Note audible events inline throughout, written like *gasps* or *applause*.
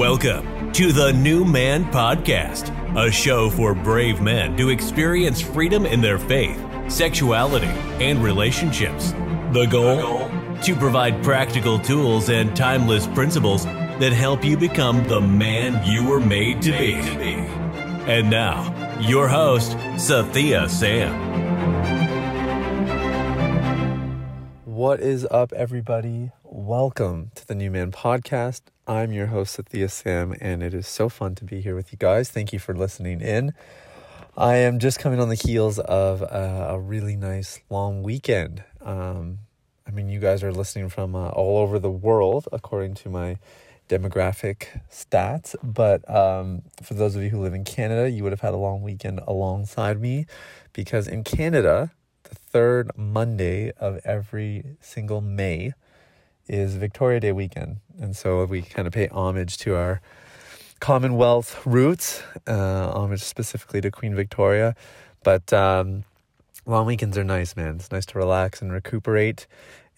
Welcome to the New Man Podcast, a show for brave men to experience freedom in their faith, sexuality, and relationships. The goal? To provide practical tools and timeless principles that help you become the man you were made to be. And now, your host, Sathiya Sam. What is up, everybody? Welcome to the New Man Podcast. I'm your host, Sathiya Sam, and it is so fun to be here with you guys. Thank you for listening in. I am just coming on the heels of a, a really nice long weekend. Um, I mean, you guys are listening from uh, all over the world, according to my demographic stats. But um, for those of you who live in Canada, you would have had a long weekend alongside me because in Canada, the third Monday of every single May is Victoria Day weekend. And so we kind of pay homage to our Commonwealth roots, uh, homage specifically to Queen Victoria. But um, long weekends are nice, man. It's nice to relax and recuperate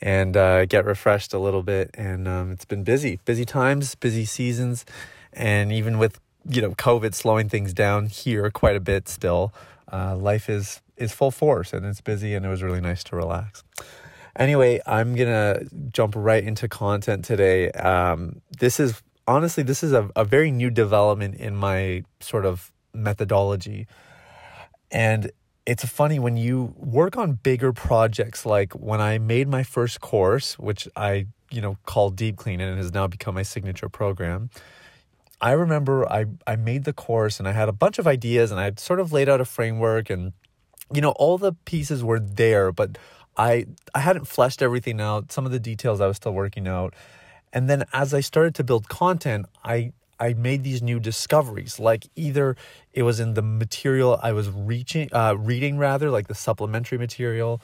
and uh, get refreshed a little bit. And um, it's been busy, busy times, busy seasons. And even with, you know, COVID slowing things down here quite a bit still, uh, life is is full force and it's busy and it was really nice to relax. Anyway, I'm gonna jump right into content today. Um, this is honestly this is a, a very new development in my sort of methodology, and it's funny when you work on bigger projects like when I made my first course, which I you know called Deep Clean and has now become my signature program. I remember I, I made the course and I had a bunch of ideas and I sort of laid out a framework and you know all the pieces were there but I I hadn't fleshed everything out some of the details I was still working out and then as I started to build content I I made these new discoveries like either it was in the material I was reaching uh, reading rather like the supplementary material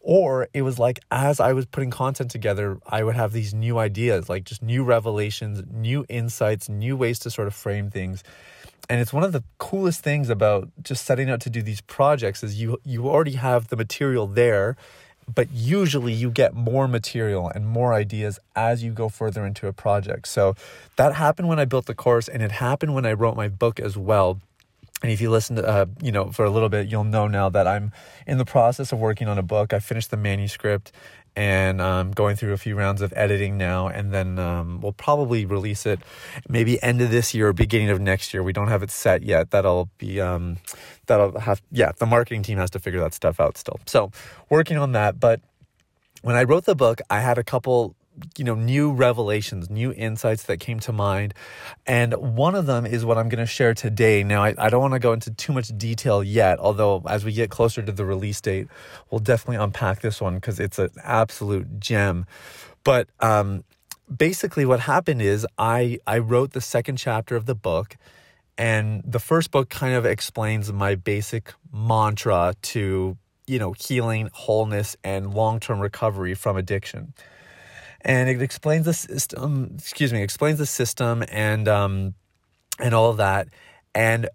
or it was like as I was putting content together, I would have these new ideas, like just new revelations, new insights, new ways to sort of frame things. And it's one of the coolest things about just setting out to do these projects is you you already have the material there, but usually you get more material and more ideas as you go further into a project. So that happened when I built the course and it happened when I wrote my book as well and if you listen to, uh, you know, for a little bit, you'll know now that I'm in the process of working on a book. I finished the manuscript and um, going through a few rounds of editing now, and then um, we'll probably release it maybe end of this year or beginning of next year. We don't have it set yet. That'll be um, that'll have yeah. The marketing team has to figure that stuff out still. So working on that, but when I wrote the book, I had a couple you know new revelations new insights that came to mind. And one of them is what i'm going to share today. Now i, I don't want to go into too much detail yet although as we get closer to the release date we'll definitely unpack this one because it's an absolute gem. But um, basically what happened is i i wrote the second chapter of the book and the first book kind of explains my basic mantra to you know healing wholeness and long-term recovery from addiction and it explains the system. Excuse me, explains the system and um, and all of that. And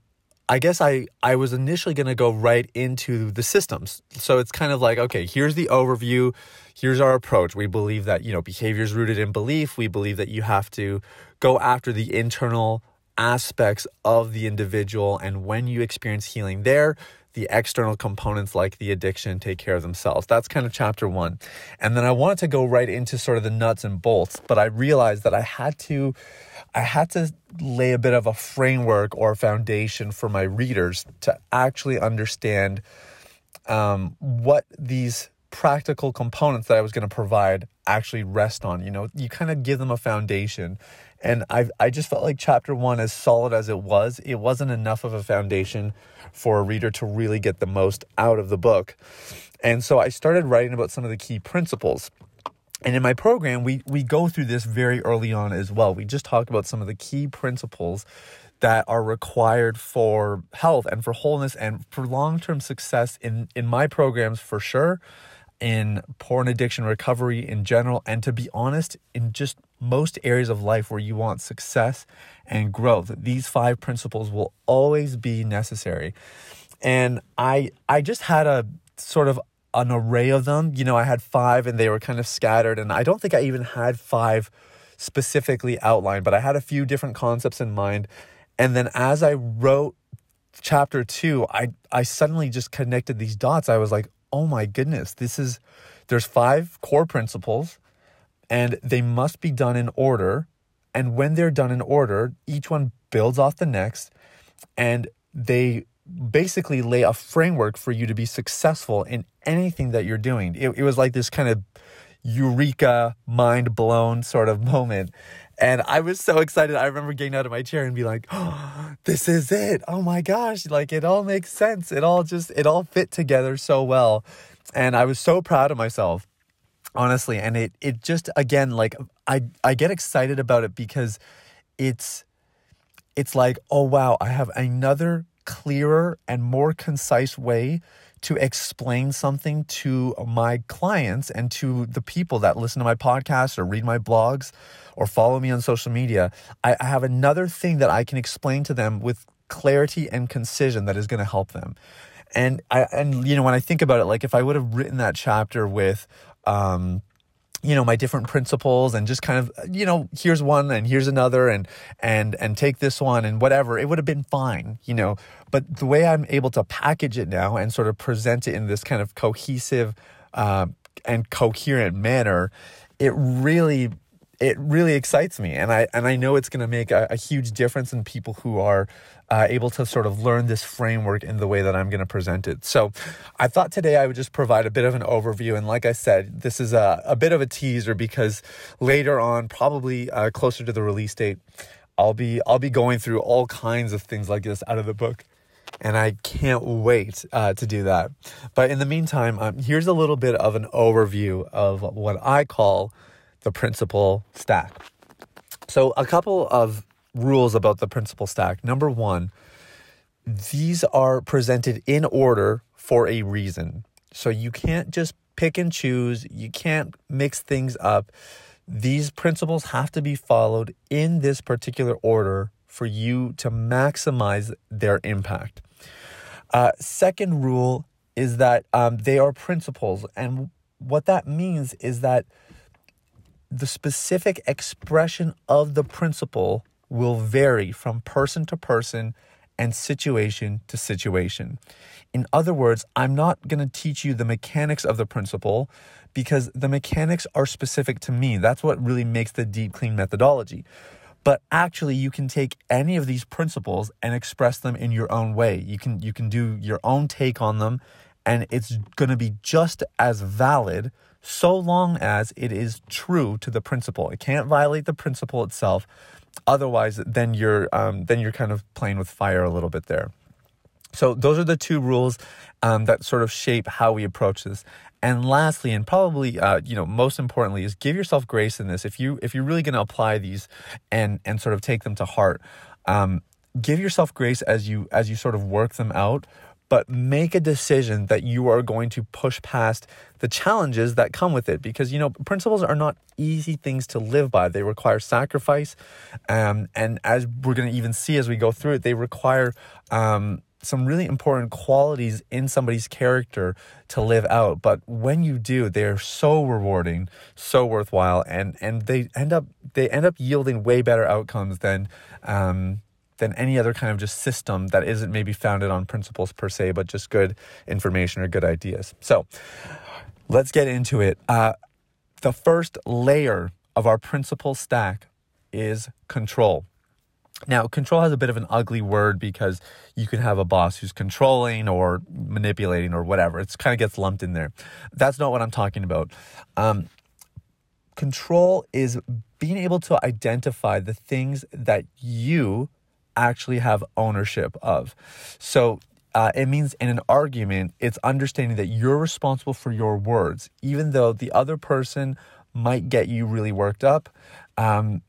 I guess I I was initially going to go right into the systems. So it's kind of like okay, here's the overview. Here's our approach. We believe that you know behavior is rooted in belief. We believe that you have to go after the internal aspects of the individual and when you experience healing there the external components like the addiction take care of themselves. That's kind of chapter one. And then I wanted to go right into sort of the nuts and bolts, but I realized that I had to I had to lay a bit of a framework or foundation for my readers to actually understand um, what these practical components that I was going to provide actually rest on. You know, you kind of give them a foundation. And I I just felt like chapter one, as solid as it was, it wasn't enough of a foundation for a reader to really get the most out of the book. And so I started writing about some of the key principles. And in my program, we we go through this very early on as well. We just talk about some of the key principles that are required for health and for wholeness and for long-term success in in my programs for sure in porn addiction recovery in general, and to be honest, in just most areas of life where you want success and growth. These five principles will always be necessary. And I I just had a sort of an array of them. You know, I had five and they were kind of scattered and I don't think I even had five specifically outlined, but I had a few different concepts in mind. And then as I wrote chapter two, I, I suddenly just connected these dots. I was like, oh my goodness, this is, there's five core principles and they must be done in order. And when they're done in order, each one builds off the next and they basically lay a framework for you to be successful in anything that you're doing. It, it was like this kind of eureka, mind blown sort of *laughs* moment. And I was so excited. I remember getting out of my chair and be like, oh, *gasps* this is it. Oh my gosh. Like it all makes sense. It all just, it all fit together so well. And I was so proud of myself, honestly. And it, it just, again, like I, I get excited about it because it's, it's like, oh wow, I have another clearer and more concise way to explain something to my clients and to the people that listen to my podcast or read my blogs or follow me on social media. I, I have another thing that I can explain to them with clarity and concision that is going to help them. And I and you know when I think about it, like if I would have written that chapter with um, you know my different principles and just kind of you know here's one and here's another and and and take this one and whatever. It would have been fine you know but the way i'm able to package it now and sort of present it in this kind of cohesive uh, and coherent manner it really it really excites me and i and i know it's going to make a, a, huge difference in people who are uh, able to sort of learn this framework in the way that i'm going to present it so i thought today i would just provide a bit of an overview and like i said this is a, a bit of a teaser because later on probably uh, closer to the release date i'll be i'll be going through all kinds of things like this out of the book and I can't wait uh, to do that. But in the meantime, um, here's a little bit of an overview of what I call the principle stack. So, a couple of rules about the principle stack. Number one, these are presented in order for a reason. So, you can't just pick and choose, you can't mix things up. These principles have to be followed in this particular order for you to maximize their impact. Uh, second rule is that um, they are principles. And what that means is that the specific expression of the principle will vary from person to person and situation to situation. In other words, I'm not going to teach you the mechanics of the principle because the mechanics are specific to me. That's what really makes the deep clean methodology. But actually you can take any of these principles and express them in your own way. You can you can do your own take on them and it's going to be just as valid so long as it is true to the principle. It can't violate the principle itself. Otherwise, then you're um, then you're kind of playing with fire a little bit there. So those are the two rules um, that sort of shape how we approach this. And lastly, and probably uh, you know most importantly, is give yourself grace in this. If you if you're really going to apply these and and sort of take them to heart, um, give yourself grace as you as you sort of work them out but make a decision that you are going to push past the challenges that come with it. Because you know principles are not easy things to live by. They require sacrifice um, and as we're going to even see as we go through it they require um, some really important qualities in somebody's character to live out. But when you do they're so rewarding so worthwhile and and they end up they end up yielding way better outcomes than um, than any other kind of just system that isn't maybe founded on principles per se, but just good information or good ideas. So let's get into it. Uh, the first layer of our principle stack is control. Now, control has a bit of an ugly word because you can have a boss who's controlling or manipulating or whatever. It kind of gets lumped in there. That's not what I'm talking about. Um, control is being able to identify the things that you actually have ownership of. So uh, it means in an argument, it's understanding that you're responsible for your words, even though the other person might get you really worked up. Um,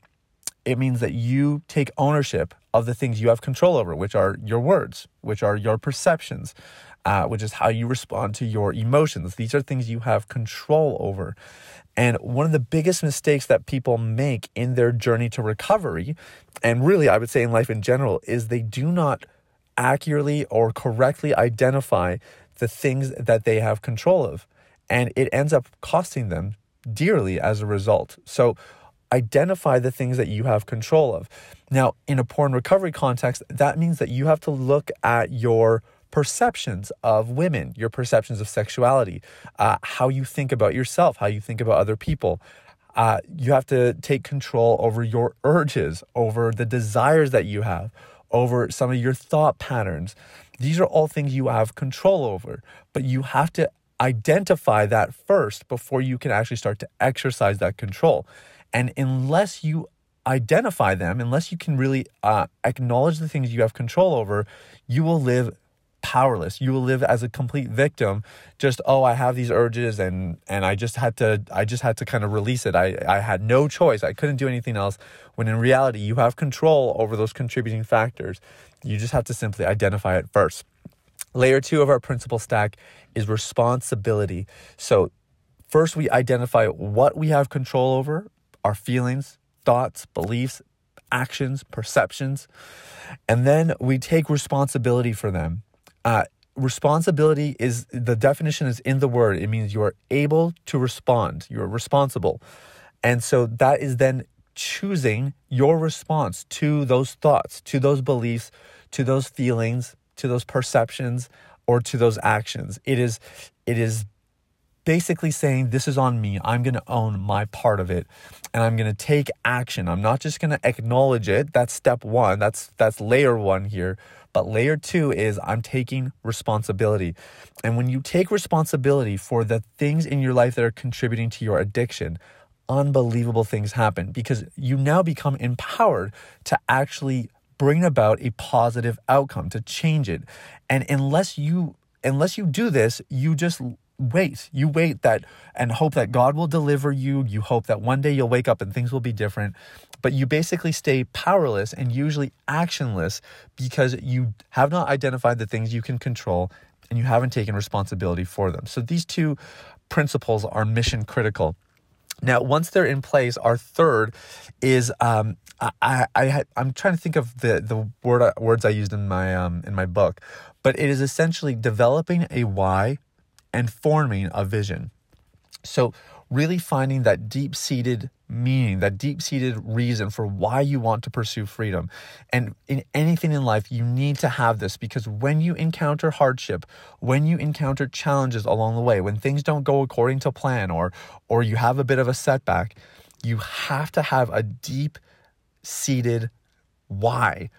it means that you take ownership of the things you have control over, which are your words, which are your perceptions, uh, which is how you respond to your emotions. These are things you have control over. And one of the biggest mistakes that people make in their journey to recovery, and really I would say in life in general, is they do not accurately or correctly identify the things that they have control of. And it ends up costing them dearly as a result. So, identify the things that you have control of. Now, in a porn recovery context, that means that you have to look at your perceptions of women, your perceptions of sexuality, uh, how you think about yourself, how you think about other people. Uh, you have to take control over your urges, over the desires that you have, over some of your thought patterns. These are all things you have control over, but you have to identify that first before you can actually start to exercise that control. And unless you identify them, unless you can really uh, acknowledge the things you have control over, you will live powerless. You will live as a complete victim. Just oh, I have these urges, and and I just had to I just had to kind of release it. I I had no choice. I couldn't do anything else. When in reality, you have control over those contributing factors. You just have to simply identify it first. Layer two of our principle stack is responsibility. So, first we identify what we have control over our feelings, thoughts, beliefs, actions, perceptions, and then we take responsibility for them. Uh, responsibility is the definition is in the word, it means you are able to respond, you're responsible. And so that is then choosing your response to those thoughts, to those beliefs, to those feelings, to those perceptions or to those actions. It is it is basically saying this is on me. I'm going to own my part of it and I'm going to take action. I'm not just going to acknowledge it. That's step 1. That's that's layer 1 here. But layer 2 is I'm taking responsibility. And when you take responsibility for the things in your life that are contributing to your addiction, unbelievable things happen because you now become empowered to actually bring about a positive outcome, to change it. And unless you unless you do this, you just wait. You wait that and hope that God will deliver you. You hope that one day you'll wake up and things will be different. But you basically stay powerless and usually actionless because you have not identified the things you can control and you haven't taken responsibility for them. So these two principles are mission critical. Now, once they're in place, our third is um, I, I I'm trying to think of the the word words I used in my um in my book, but it is essentially developing a why and forming a vision. So really finding that deep seated meaning, that deep seated reason for why you want to pursue freedom. And in anything in life, you need to have this because when you encounter hardship, when you encounter challenges along the way, when things don't go according to plan or or you have a bit of a setback, you have to have a deep seated why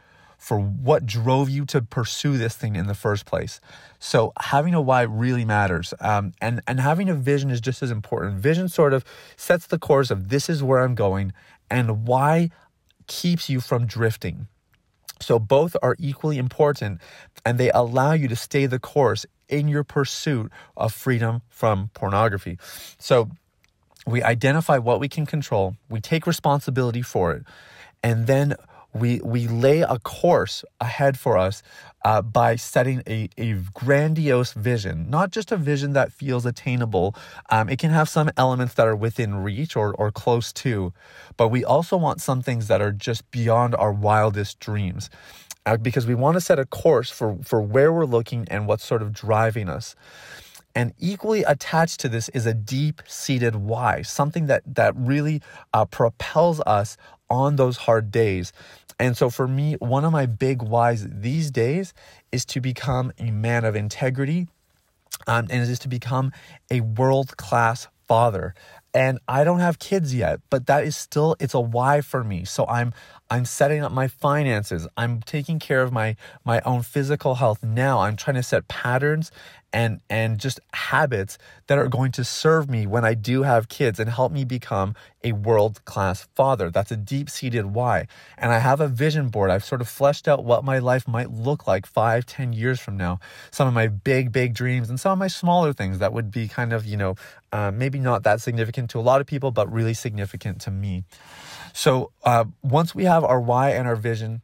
for what drove you to pursue this thing in the first place. So having a why really matters, um, and and having a vision is just as important. Vision sort of sets the course of this is where I'm going, and why keeps you from drifting. So both are equally important, and they allow you to stay the course in your pursuit of freedom from pornography. So we identify what we can control, we take responsibility for it, and then we we lay a course ahead for us uh, by setting a, a grandiose vision, not just a vision that feels attainable. Um, it can have some elements that are within reach or, or close to, but we also want some things that are just beyond our wildest dreams. Uh, because we want to set a course for, for where we're looking and what's sort of driving us. And equally attached to this is a deep seated why, something that, that really uh, propels us on those hard days. And so for me, one of my big whys these days is to become a man of integrity um, and is to become a world class father and I don't have kids yet, but that is still it's a why for me. So I'm I'm setting up my finances. I'm taking care of my my own physical health now. I'm trying to set patterns and and just habits that are going to serve me when I do have kids and help me become a world-class father. That's a deep-seated why. And I have a vision board. I've sort of fleshed out what my life might look like five, ten years from now. Some of my big, big dreams and some of my smaller things that would be kind of, you know, uh, maybe not that significant to a lot of people, but really significant to me. So uh, once we have our why and our vision,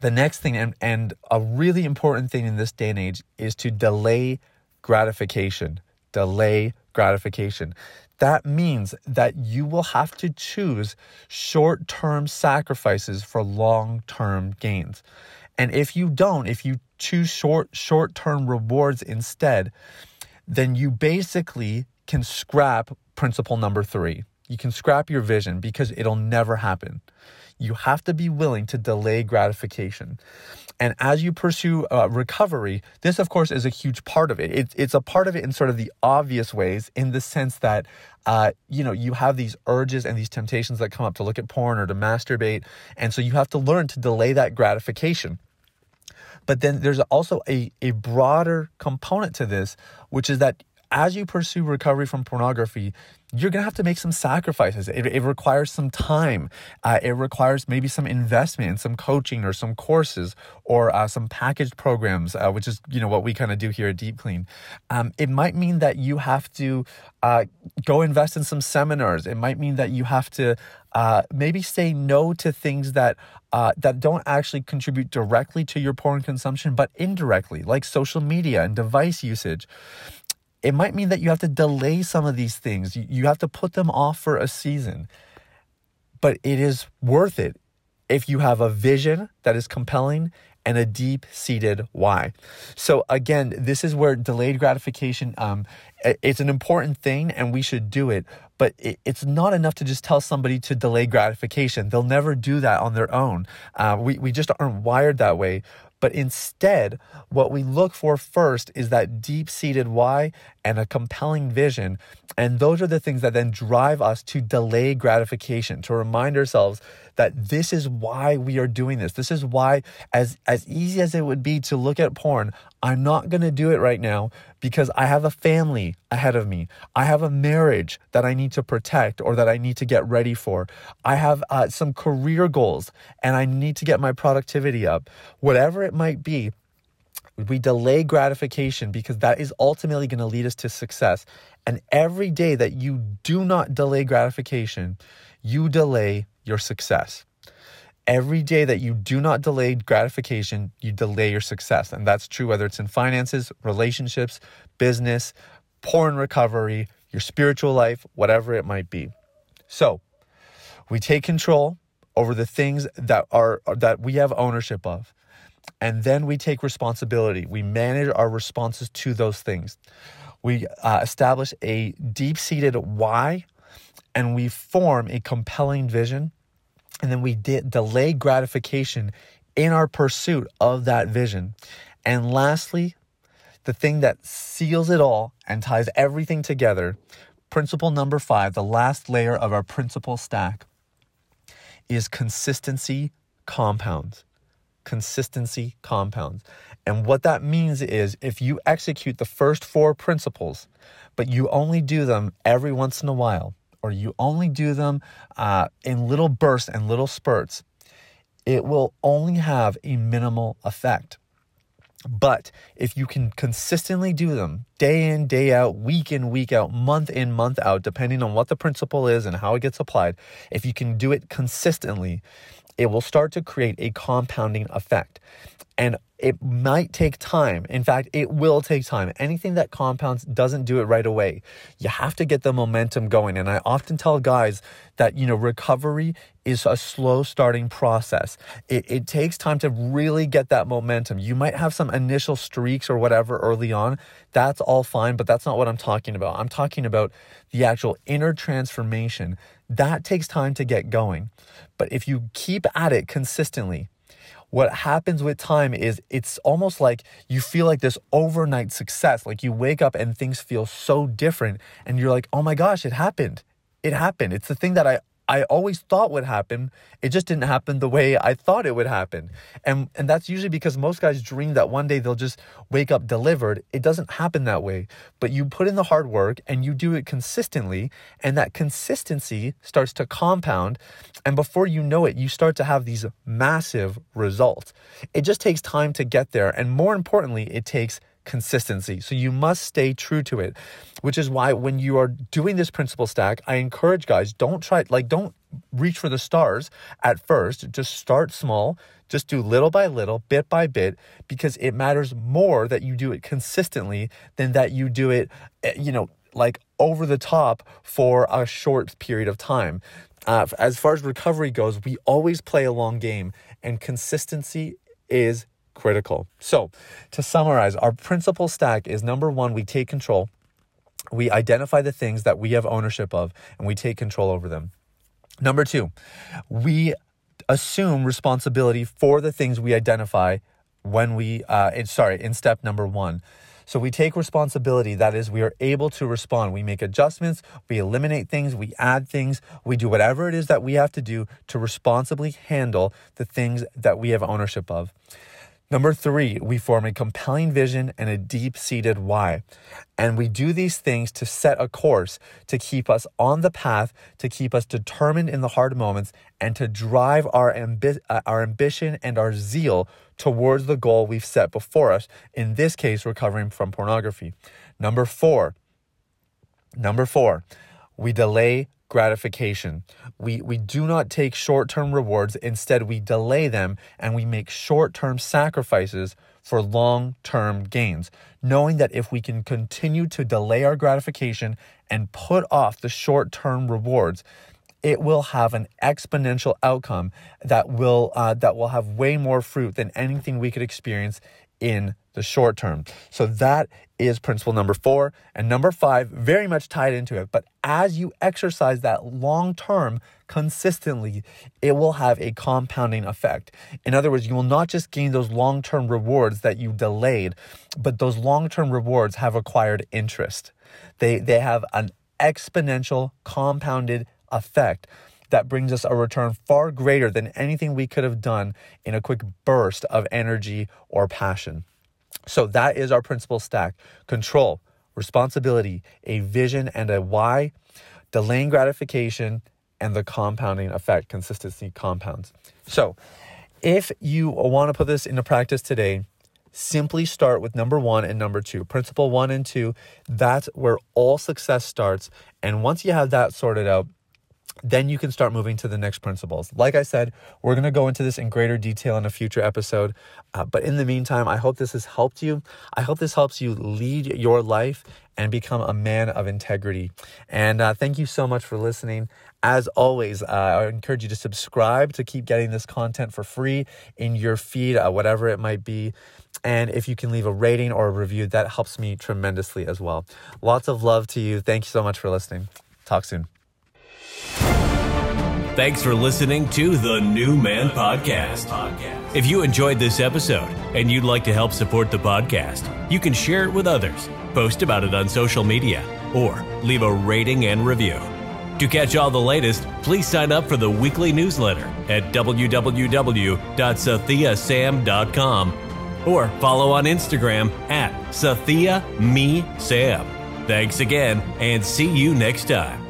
the next thing, and, and a really important thing in this day and age, is to delay gratification. Delay gratification. That means that you will have to choose short term sacrifices for long term gains. And if you don't, if you choose short short term rewards instead, then you basically can scrap principle number three You can scrap your vision because it'll never happen. You have to be willing to delay gratification. And as you pursue uh, recovery, this, of course, is a huge part of it. it. It's a part of it in sort of the obvious ways, in the sense that, uh, you know, you have these urges and these temptations that come up to look at porn or to masturbate. And so you have to learn to delay that gratification. But then there's also a, a broader component to this, which is that as you pursue recovery from pornography, you're going to have to make some sacrifices. It, it requires some time. Uh, it requires maybe some investment in some coaching or some courses or uh, some packaged programs, uh, which is, you know, what we kind of do here at Deep Clean. Um, it might mean that you have to uh, go invest in some seminars. It might mean that you have to uh, maybe say no to things that uh, that don't actually contribute directly to your porn consumption, but indirectly, like social media and device usage it might mean that you have to delay some of these things. You have to put them off for a season. But it is worth it if you have a vision that is compelling and a deep seated why. So again, this is where delayed gratification, um, it's an important thing and we should do it, but it's not enough to just tell somebody to delay gratification. They'll never do that on their own. Uh, we, we just aren't wired that way. But instead, what we look for first is that deep seated why and a compelling vision. And those are the things that then drive us to delay gratification, to remind ourselves that this is why we are doing this. This is why, as, as easy as it would be to look at porn, I'm not going to do it right now because I have a family ahead of me. I have a marriage that I need to protect or that I need to get ready for. I have uh, some career goals and I need to get my productivity up. Whatever it might be, we delay gratification because that is ultimately going to lead us to success. And every day that you do not delay gratification, you delay your success. Every day that you do not delay gratification, you delay your success. And that's true whether it's in finances, relationships, business, porn recovery, your spiritual life, whatever it might be. So, we take control over the things that are that we have ownership of. And then we take responsibility. We manage our responses to those things. We uh, establish a deep seated why and we form a compelling vision. And then we de- delay gratification in our pursuit of that vision. And lastly, the thing that seals it all and ties everything together, principle number five, the last layer of our principle stack, is consistency compounds consistency compounds. And what that means is if you execute the first four principles, but you only do them every once in a while, or you only do them uh, in little bursts and little spurts, it will only have a minimal effect. But if you can consistently do them day in, day out, week in, week out, month in, month out, depending on what the principle is and how it gets applied, if you can do it consistently, it will start to create a compounding effect. And it might take time. In fact, it will take time. Anything that compounds doesn't do it right away. You have to get the momentum going. And I often tell guys that, you know, recovery is a slow starting process. It, it takes time to really get that momentum. You might have some initial streaks or whatever early on. That's all fine, but that's not what I'm talking about. I'm talking about the actual inner transformation that takes time to get going. But if you keep at it consistently, what happens with time is it's almost like you feel like this overnight success. Like you wake up and things feel so different, and you're like, oh my gosh, it happened. It happened. It's the thing that I I always thought would happen. It just didn't happen the way I thought it would happen. And and that's usually because most guys dream that one day they'll just wake up delivered. It doesn't happen that way. But you put in the hard work and you do it consistently and that consistency starts to compound and before you know it you start to have these massive results. It just takes time to get there and more importantly it takes consistency. So you must stay true to it, which is why when you are doing this principle stack, I encourage guys, don't try, like, don't reach for the stars at first. Just start small. Just do little by little, bit by bit, because it matters more that you do it consistently than that you do it, eh, you know, like over the top for a short period of time. Uh, as far as recovery goes, we always play a long game, and consistency is critical. So, to summarize, our principle stack is number one, we take control. We identify the things that we have ownership of and we take control over them. Number two, we assume responsibility for the things we identify when we, uh, sorry, in step number one. So we take responsibility. That is, we are able to respond. We make adjustments, we eliminate things, we add things, we do whatever it is that we have to do to responsibly handle the things that we have ownership of. Number three, we form a compelling vision and a deep seated why. And we do these things to set a course, to keep us on the path, to keep us determined in the hard moments, and to drive our, ambi- uh, our ambition and our zeal towards the goal we've set before us. In this case, recovering from pornography. Number four, number four, we delay gratification. We, we do not take short term rewards. Instead, we delay them and we make short term sacrifices for long term gains, knowing that if we can continue to delay our gratification and put off the short term rewards, it will have an exponential outcome that will uh, that will have way more fruit than anything we could experience in the short term. So that is principle number four. And number five, very much tied into it. But as you exercise that long term consistently, it will have a compounding effect. In other words, you will not just gain those long term rewards that you delayed, but those long term rewards have acquired interest. They, they have an exponential compounded effect that brings us a return far greater than anything we could have done in a quick burst of energy or passion. So that is our principle stack control, responsibility, a vision, and a why, delaying gratification, and the compounding effect. Consistency compounds. So if you want to put this into practice today, simply start with number one and number two. Principle one and two, that's where all success starts. And once you have that sorted out, then you can start moving to the next principles. Like I said, we're going to go into this in greater detail in a future episode. Uh, but in the meantime, I hope this has helped you. I hope this helps you lead your life and become a man of integrity. And uh, thank you so much for listening. As always, uh, I encourage you to subscribe to keep getting this content for free in your feed, uh, whatever it might be. And if you can leave a rating or a review, that helps me tremendously as well. Lots of love to you. Thank you so much for listening. Talk soon. Thanks for listening to the New Man Podcast. If you enjoyed this episode and you'd like to help support the podcast, you can share it with others, post about it on social media, or leave a rating and review. To catch all the latest, please sign up for the weekly newsletter at www.sathiyasam.com or follow on Instagram at Sathia Me Sam. Thanks again and see you next time.